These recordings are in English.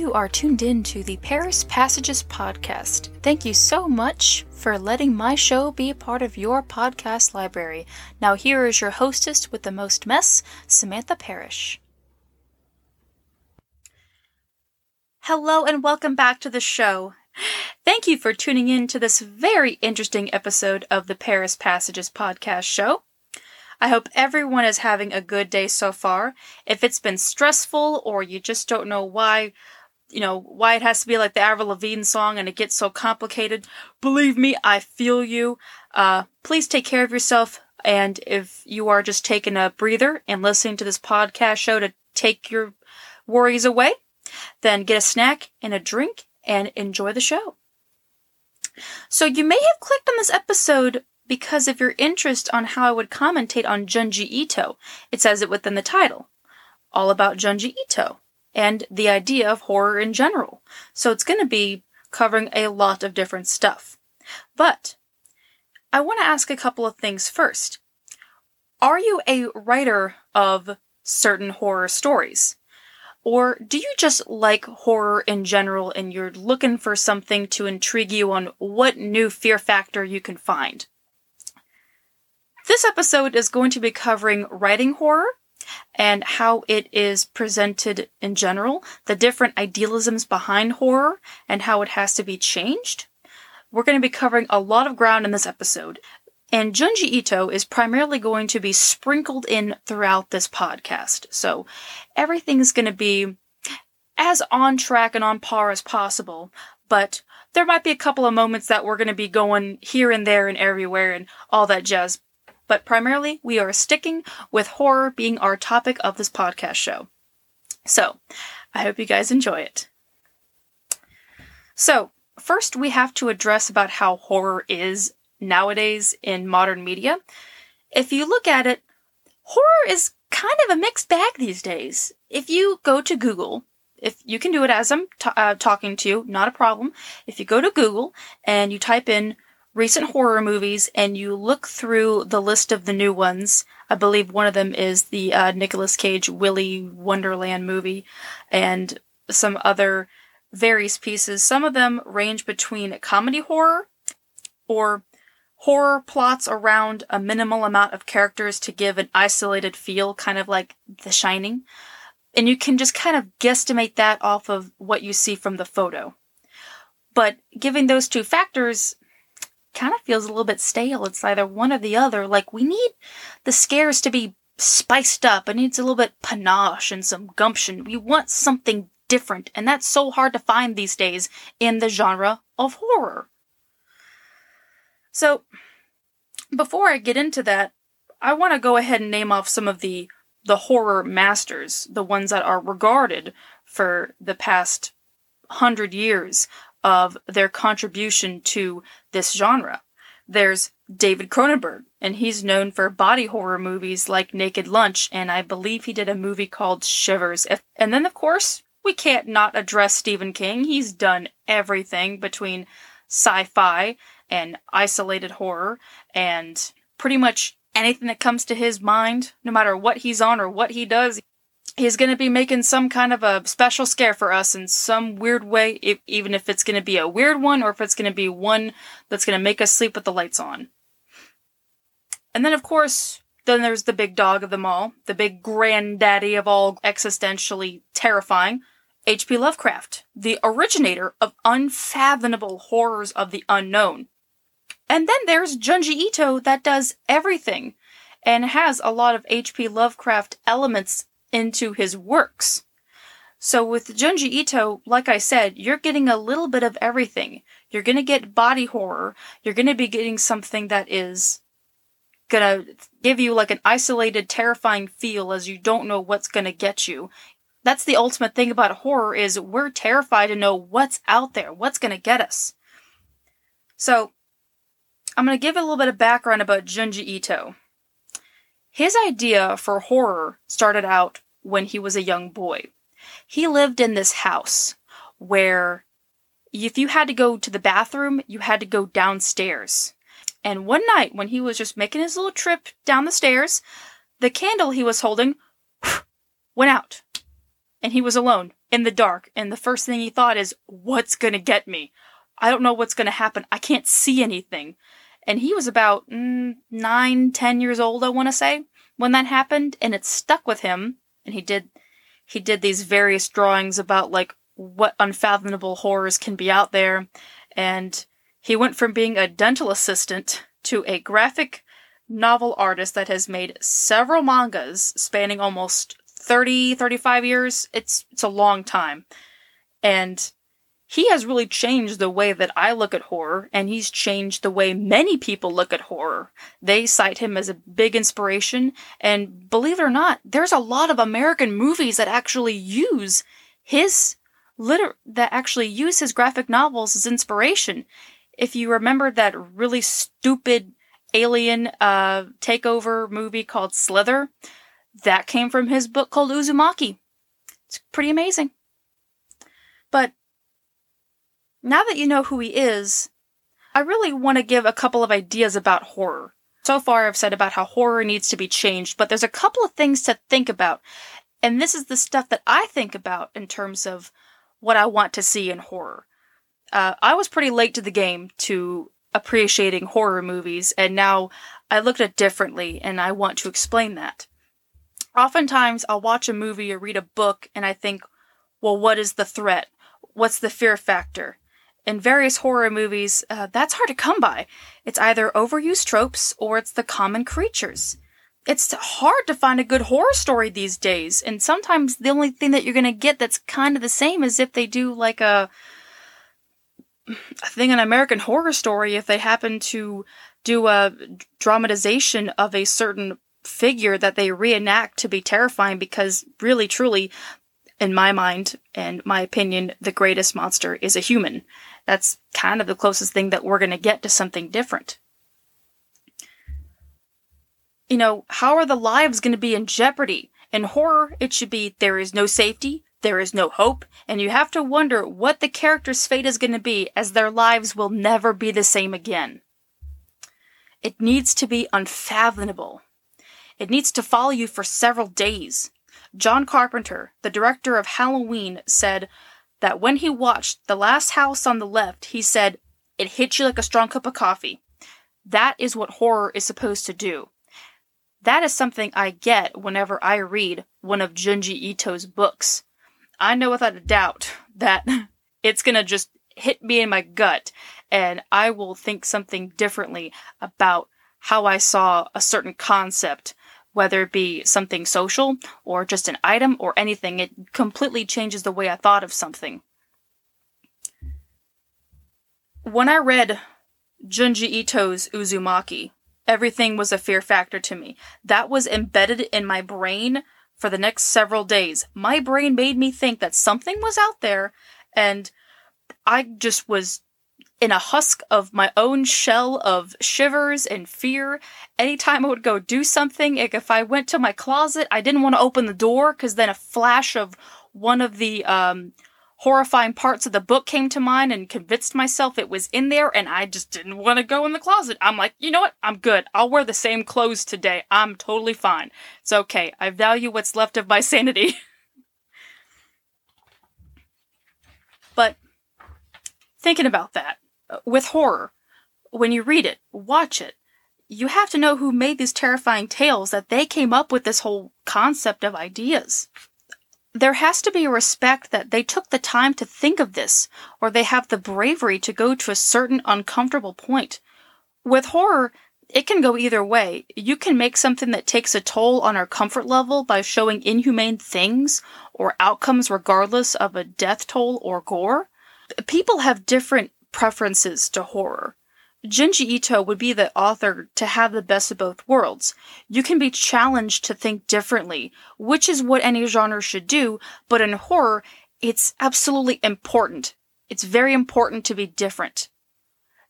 You are tuned in to the Parrish Passages podcast. Thank you so much for letting my show be a part of your podcast library. Now, here is your hostess with the most mess, Samantha Parrish. Hello, and welcome back to the show. Thank you for tuning in to this very interesting episode of the Parrish Passages podcast show. I hope everyone is having a good day so far. If it's been stressful or you just don't know why, you know, why it has to be like the Avril Lavigne song and it gets so complicated, believe me, I feel you. Uh, please take care of yourself. And if you are just taking a breather and listening to this podcast show to take your worries away, then get a snack and a drink and enjoy the show. So you may have clicked on this episode because of your interest on how I would commentate on Junji Ito. It says it within the title. All about Junji Ito and the idea of horror in general. So it's going to be covering a lot of different stuff. But I want to ask a couple of things first. Are you a writer of certain horror stories? Or do you just like horror in general and you're looking for something to intrigue you on what new fear factor you can find? This episode is going to be covering writing horror and how it is presented in general, the different idealisms behind horror, and how it has to be changed. We're going to be covering a lot of ground in this episode. And Junji Ito is primarily going to be sprinkled in throughout this podcast. So everything's going to be as on track and on par as possible, but there might be a couple of moments that we're going to be going here and there and everywhere and all that jazz but primarily we are sticking with horror being our topic of this podcast show. So, I hope you guys enjoy it. So, first we have to address about how horror is nowadays in modern media. If you look at it, horror is kind of a mixed bag these days. If you go to Google, if you can do it as I'm t- uh, talking to you, not a problem. If you go to Google and you type in recent horror movies and you look through the list of the new ones, I believe one of them is the uh, Nicolas Cage Willy Wonderland movie and some other various pieces. Some of them range between comedy horror or horror plots around a minimal amount of characters to give an isolated feel, kind of like The Shining. And you can just kind of guesstimate that off of what you see from the photo. But giving those two factors, kind of feels a little bit stale. It's either one or the other. Like, we need the scares to be spiced up. It needs a little bit panache and some gumption. We want something different, and that's so hard to find these days in the genre of horror. So, before I get into that, I want to go ahead and name off some of the the horror masters, the ones that are regarded for the past hundred years of their contribution to this genre. There's David Cronenberg, and he's known for body horror movies like Naked Lunch, and I believe he did a movie called Shivers. And then, of course, we can't not address Stephen King. He's done everything between sci fi and isolated horror, and pretty much anything that comes to his mind, no matter what he's on or what he does, he's going to be making some kind of a special scare for us in some weird way, if, even if it's going to be a weird one or if it's going to be one that's going to make us sleep with the lights on. And then, of course, then there's the big dog of them all, the big granddaddy of all existentially terrifying, H.P. Lovecraft, the originator of unfathomable horrors of the unknown. And then there's Junji Ito that does everything and has a lot of H.P. Lovecraft elements into his works. So with Junji Ito, like I said, you're getting a little bit of everything. You're gonna get body horror. You're gonna be getting something that is gonna give you like an isolated, terrifying feel as you don't know what's gonna get you. That's the ultimate thing about horror is we're terrified to know what's out there, what's gonna get us. So, I'm gonna give a little bit of background about Junji Ito. His idea for horror started out when he was a young boy. He lived in this house where if you had to go to the bathroom, you had to go downstairs. And one night, when he was just making his little trip down the stairs, the candle he was holding went out. And he was alone in the dark, and the first thing he thought is, What's gonna get me? I don't know what's gonna happen. I can't see anything. And he was about mm, nine, ten years old, I want to say, when that happened, and it stuck with him. And he did, he did these various drawings about like what unfathomable horrors can be out there, and he went from being a dental assistant to a graphic novel artist that has made several mangas spanning almost 30, 35 years. It's it's a long time. And he has really changed the way that I look at horror, and he's changed the way many people look at horror. They cite him as a big inspiration, and believe it or not, there's a lot of American movies that actually use his liter- that actually use his graphic novels as inspiration. If you remember that really stupid alien uh, takeover movie called Slither, that came from his book called Uzumaki. It's pretty amazing. But now that you know who he is, I really want to give a couple of ideas about horror. So far, I've said about how horror needs to be changed, but there's a couple of things to think about. And this is the stuff that I think about in terms of what I want to see in horror. Uh, I was pretty late to the game to appreciating horror movies, and now I look at it differently, and I want to explain that. Oftentimes, I'll watch a movie or read a book, and I think, well, what is the threat? What's the fear factor? In various horror movies, uh, that's hard to come by. It's either overused tropes or it's the common creatures. It's hard to find a good horror story these days, and sometimes the only thing that you're gonna get that's kind of the same is if they do like a a thing an American horror story if they happen to do a dramatization of a certain figure that they reenact to be terrifying because really truly in my mind and my opinion the greatest monster is a human that's kind of the closest thing that we're going to get to something different you know how are the lives going to be in jeopardy in horror it should be there is no safety there is no hope, and you have to wonder what the character's fate is going to be as their lives will never be the same again. It needs to be unfathomable. It needs to follow you for several days. John Carpenter, the director of Halloween, said that when he watched The Last House on the Left, he said, It hits you like a strong cup of coffee. That is what horror is supposed to do. That is something I get whenever I read one of Junji Ito's books. I know without a doubt that it's gonna just hit me in my gut and I will think something differently about how I saw a certain concept, whether it be something social or just an item or anything. It completely changes the way I thought of something. When I read Junji Ito's Uzumaki, everything was a fear factor to me. That was embedded in my brain for the next several days. My brain made me think that something was out there, and I just was in a husk of my own shell of shivers and fear. Anytime I would go do something, like if I went to my closet, I didn't want to open the door because then a flash of one of the um, horrifying parts of the book came to mind and convinced myself it was in there and I just didn't want to go in the closet. I'm like, you know what? I'm good. I'll wear the same clothes today. I'm totally fine. It's okay. I value what's left of my sanity. but thinking about that, with horror, when you read it, watch it, you have to know who made these terrifying tales that they came up with this whole concept of ideas there has to be a respect that they took the time to think of this, or they have the bravery to go to a certain uncomfortable point. With horror, it can go either way. You can make something that takes a toll on our comfort level by showing inhumane things or outcomes regardless of a death toll or gore. People have different preferences to horror. Junji Ito would be the author to have the best of both worlds. You can be challenged to think differently, which is what any genre should do, but in horror, it's absolutely important. It's very important to be different.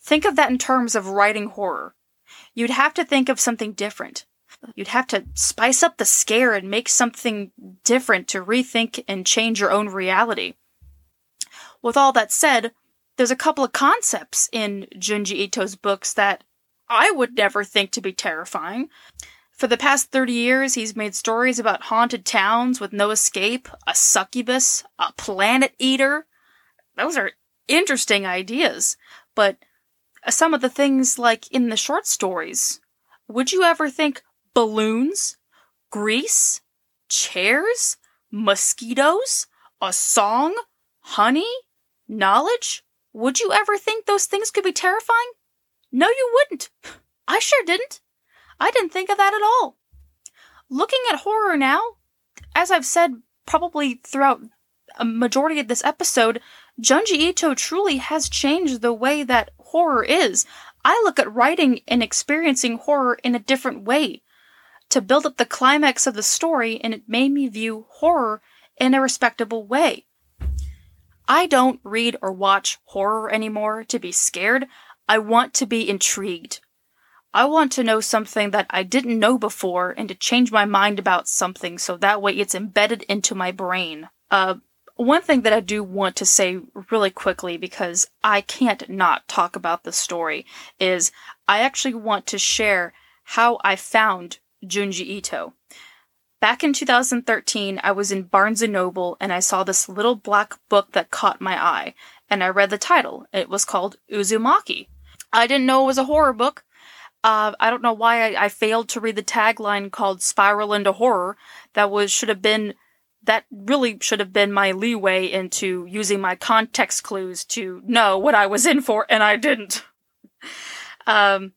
Think of that in terms of writing horror. You'd have to think of something different. You'd have to spice up the scare and make something different to rethink and change your own reality. With all that said, there's a couple of concepts in Junji Ito's books that I would never think to be terrifying. For the past 30 years, he's made stories about haunted towns with no escape, a succubus, a planet eater. Those are interesting ideas, but uh, some of the things like in the short stories, would you ever think balloons, grease, chairs, mosquitoes, a song, honey, knowledge? Would you ever think those things could be terrifying? No, you wouldn't. I sure didn't. I didn't think of that at all. Looking at horror now, as I've said probably throughout a majority of this episode, Junji Ito truly has changed the way that horror is. I look at writing and experiencing horror in a different way to build up the climax of the story, and it made me view horror in a respectable way. I don't read or watch horror anymore to be scared. I want to be intrigued. I want to know something that I didn't know before and to change my mind about something so that way it's embedded into my brain. Uh, one thing that I do want to say really quickly because I can't not talk about the story is I actually want to share how I found Junji Ito. Back in 2013, I was in Barnes & Noble and I saw this little black book that caught my eye, and I read the title. It was called Uzumaki. I didn't know it was a horror book. Uh, I don't know why I, I failed to read the tagline called Spiral into Horror. That was should have been that really should have been my leeway into using my context clues to know what I was in for, and I didn't. um,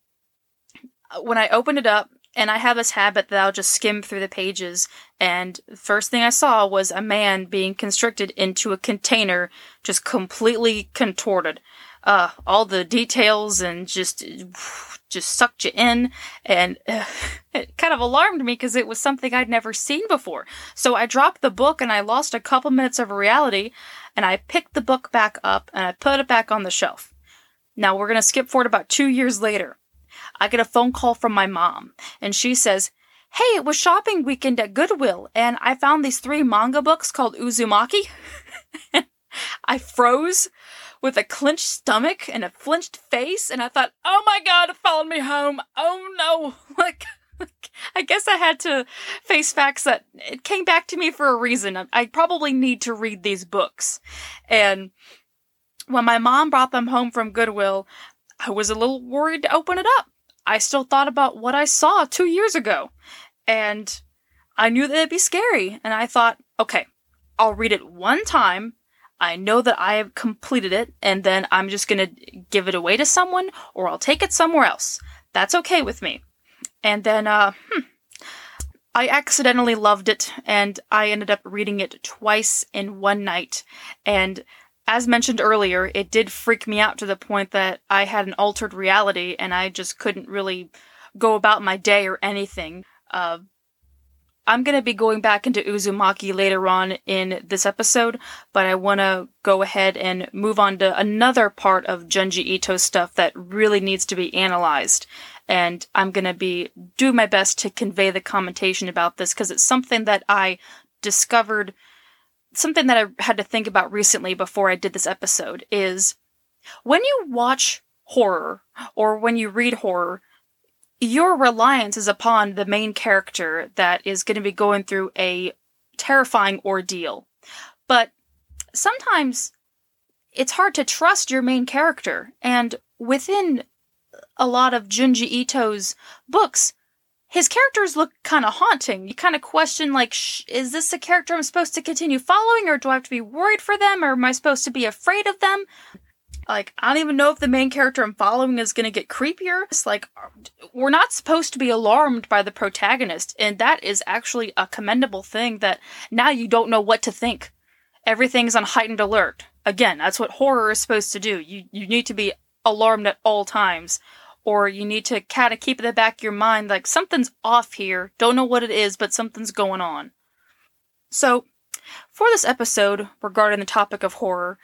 when I opened it up, and I have this habit that I'll just skim through the pages, and first thing I saw was a man being constricted into a container, just completely contorted. Uh, all the details and just just sucked you in and uh, it kind of alarmed me because it was something I'd never seen before. So I dropped the book and I lost a couple minutes of reality and I picked the book back up and I put it back on the shelf. Now we're going to skip forward about two years later. I get a phone call from my mom, and she says, Hey, it was shopping weekend at Goodwill, and I found these three manga books called Uzumaki. I froze with a clenched stomach and a flinched face, and I thought, oh my god, it followed me home. Oh no. Like, I guess I had to face facts that it came back to me for a reason. I probably need to read these books. And when my mom brought them home from Goodwill, I was a little worried to open it up. I still thought about what I saw two years ago. And I knew that it'd be scary. And I thought, okay, I'll read it one time. I know that I have completed it, and then I'm just gonna give it away to someone, or I'll take it somewhere else. That's okay with me. And then, uh, hmm, I accidentally loved it, and I ended up reading it twice in one night. And as mentioned earlier, it did freak me out to the point that I had an altered reality and I just couldn't really go about my day or anything. Uh, I'm going to be going back into Uzumaki later on in this episode, but I want to go ahead and move on to another part of Junji Ito stuff that really needs to be analyzed. And I'm going to be doing my best to convey the commentation about this because it's something that I discovered something that I had to think about recently before I did this episode is when you watch horror or when you read horror, your reliance is upon the main character that is going to be going through a terrifying ordeal. But sometimes it's hard to trust your main character. And within a lot of Junji Ito's books, his characters look kind of haunting. You kind of question, like, is this a character I'm supposed to continue following, or do I have to be worried for them, or am I supposed to be afraid of them? Like, I don't even know if the main character I'm following is gonna get creepier. It's like, we're not supposed to be alarmed by the protagonist, and that is actually a commendable thing that now you don't know what to think. Everything's on heightened alert. Again, that's what horror is supposed to do. You, you need to be alarmed at all times or you need to kind of keep in the back of your mind like something's off here. Don't know what it is, but something's going on. So, for this episode regarding the topic of horror,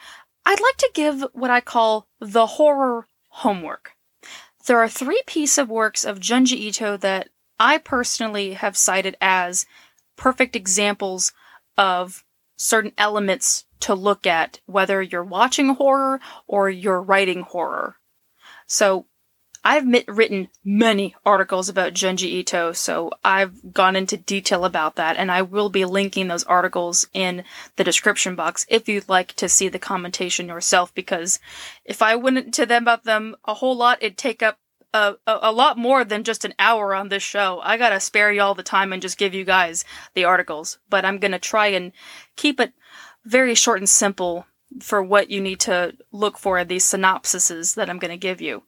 I'd like to give what I call the horror homework. There are three pieces of works of Junji Ito that I personally have cited as perfect examples of certain elements to look at, whether you're watching horror or you're writing horror. So, I've mit- written many articles about Junji Ito, so I've gone into detail about that, and I will be linking those articles in the description box if you'd like to see the commentation yourself, because if I went into them about them a whole lot, it'd take up a, a, a, lot more than just an hour on this show. I gotta spare you all the time and just give you guys the articles, but I'm gonna try and keep it very short and simple for what you need to look for in these synopsises that I'm gonna give you.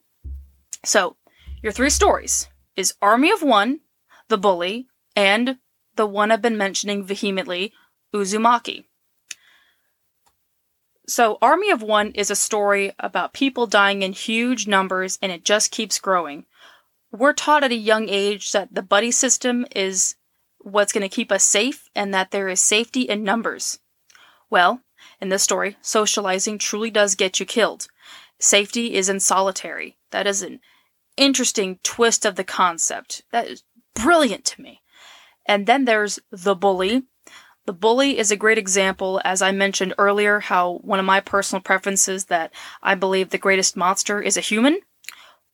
So, your three stories is Army of One, The Bully, and the one I've been mentioning vehemently, Uzumaki. So, Army of One is a story about people dying in huge numbers and it just keeps growing. We're taught at a young age that the buddy system is what's going to keep us safe and that there is safety in numbers. Well, in this story, socializing truly does get you killed. Safety is in solitary. That is an interesting twist of the concept. That is brilliant to me. And then there's The Bully. The Bully is a great example, as I mentioned earlier, how one of my personal preferences that I believe the greatest monster is a human.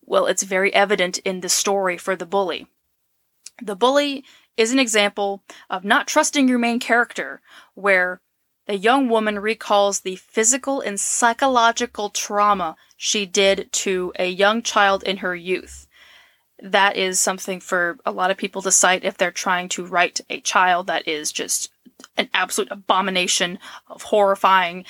Well, it's very evident in the story for The Bully. The Bully is an example of not trusting your main character, where the young woman recalls the physical and psychological trauma she did to a young child in her youth. That is something for a lot of people to cite if they're trying to write a child that is just an absolute abomination of horrifying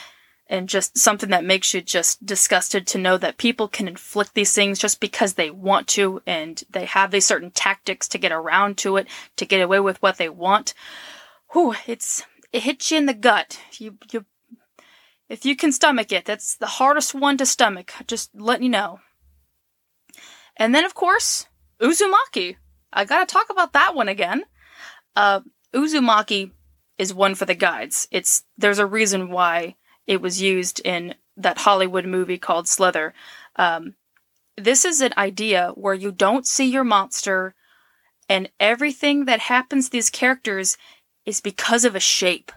and just something that makes you just disgusted to know that people can inflict these things just because they want to and they have these certain tactics to get around to it, to get away with what they want. Whew, it's it hits you in the gut. You you if you can stomach it, that's the hardest one to stomach. Just letting you know. And then of course, Uzumaki. I gotta talk about that one again. Uh, Uzumaki is one for the guides. It's there's a reason why it was used in that Hollywood movie called Slither. Um, this is an idea where you don't see your monster, and everything that happens to these characters is because of a shape.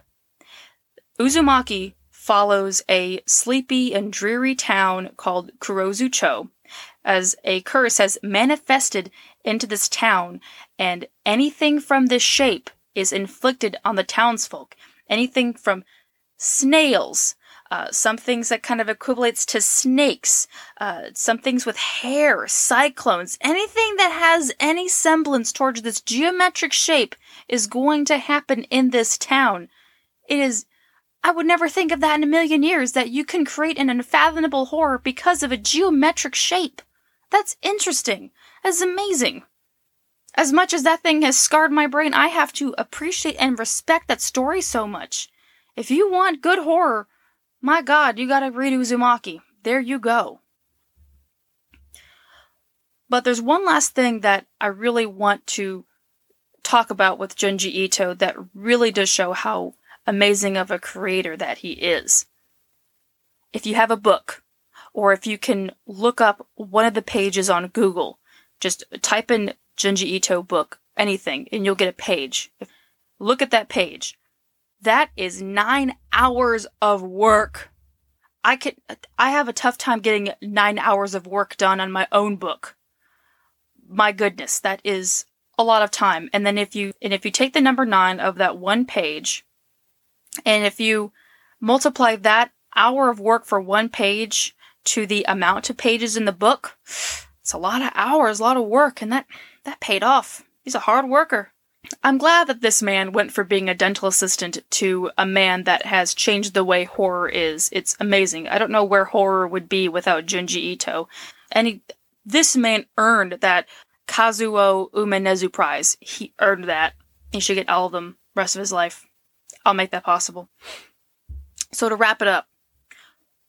Uzumaki follows a sleepy and dreary town called Kurozucho, as a curse has manifested into this town, and anything from this shape is inflicted on the townsfolk. Anything from snails, uh, some things that kind of equivalates to snakes, uh, some things with hair, cyclones, anything that has any semblance towards this geometric shape is going to happen in this town. It is. I would never think of that in a million years that you can create an unfathomable horror because of a geometric shape. That's interesting. That's amazing. As much as that thing has scarred my brain, I have to appreciate and respect that story so much. If you want good horror, my god, you gotta read Uzumaki. There you go. But there's one last thing that I really want to talk about with Junji Ito that really does show how amazing of a creator that he is. If you have a book, or if you can look up one of the pages on Google, just type in Junji Ito book, anything, and you'll get a page. Look at that page. That is nine hours of work. I could, I have a tough time getting nine hours of work done on my own book. My goodness, that is a lot of time. And then if you and if you take the number 9 of that one page and if you multiply that hour of work for one page to the amount of pages in the book, it's a lot of hours, a lot of work and that that paid off. He's a hard worker. I'm glad that this man went from being a dental assistant to a man that has changed the way horror is. It's amazing. I don't know where horror would be without Junji Ito. And he, this man earned that Kazuo Umezu Prize. He earned that. He should get all of them rest of his life. I'll make that possible. So to wrap it up,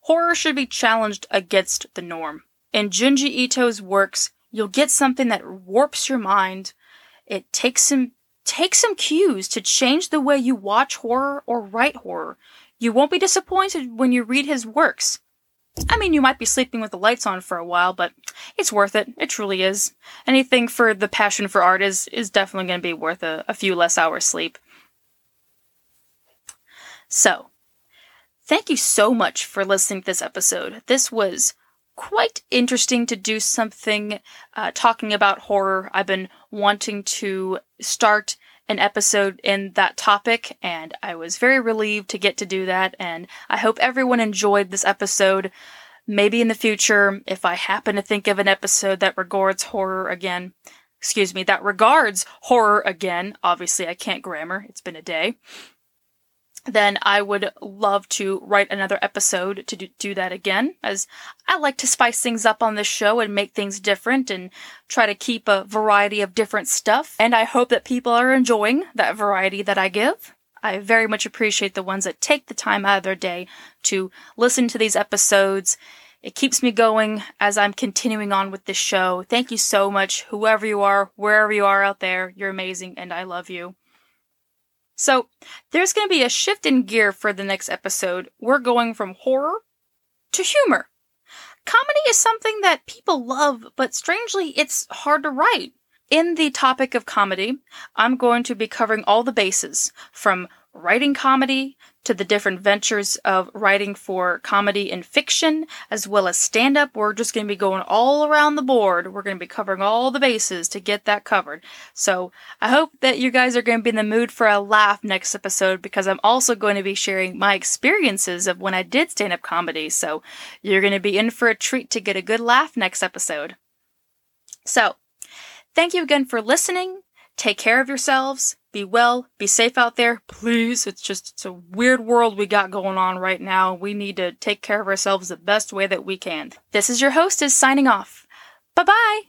horror should be challenged against the norm. In Junji Ito's works, you'll get something that warps your mind. It takes some takes some cues to change the way you watch horror or write horror. You won't be disappointed when you read his works. I mean, you might be sleeping with the lights on for a while, but it's worth it. It truly is. Anything for the passion for art is, is definitely going to be worth a, a few less hours sleep. So, thank you so much for listening to this episode. This was quite interesting to do something uh, talking about horror. I've been wanting to start an episode in that topic, and I was very relieved to get to do that. And I hope everyone enjoyed this episode. Maybe in the future, if I happen to think of an episode that regards horror again, excuse me, that regards horror again, obviously I can't grammar, it's been a day, then I would love to write another episode to do, that again, as I like to spice things up on this show and make things different and try to keep a variety of different stuff. And I hope that people are enjoying that variety that I give. I very much appreciate the ones that take the time out of their day to listen to these episodes. It keeps me going as I'm continuing on with this show. Thank you so much, whoever you are, wherever you are out there. You're amazing and I love you. So, there's going to be a shift in gear for the next episode. We're going from horror to humor. Comedy is something that people love, but strangely, it's hard to write. In the topic of comedy, I'm going to be covering all the bases from writing comedy to the different ventures of writing for comedy and fiction, as well as stand up. We're just going to be going all around the board. We're going to be covering all the bases to get that covered. So I hope that you guys are going to be in the mood for a laugh next episode because I'm also going to be sharing my experiences of when I did stand up comedy. So you're going to be in for a treat to get a good laugh next episode. So, thank you again for listening. Take care of yourselves. Be well. Be safe out there. Please. It's just, it's a weird world we got going on right now. We need to take care of ourselves the best way that we can. This is your hostess signing off. Bye bye.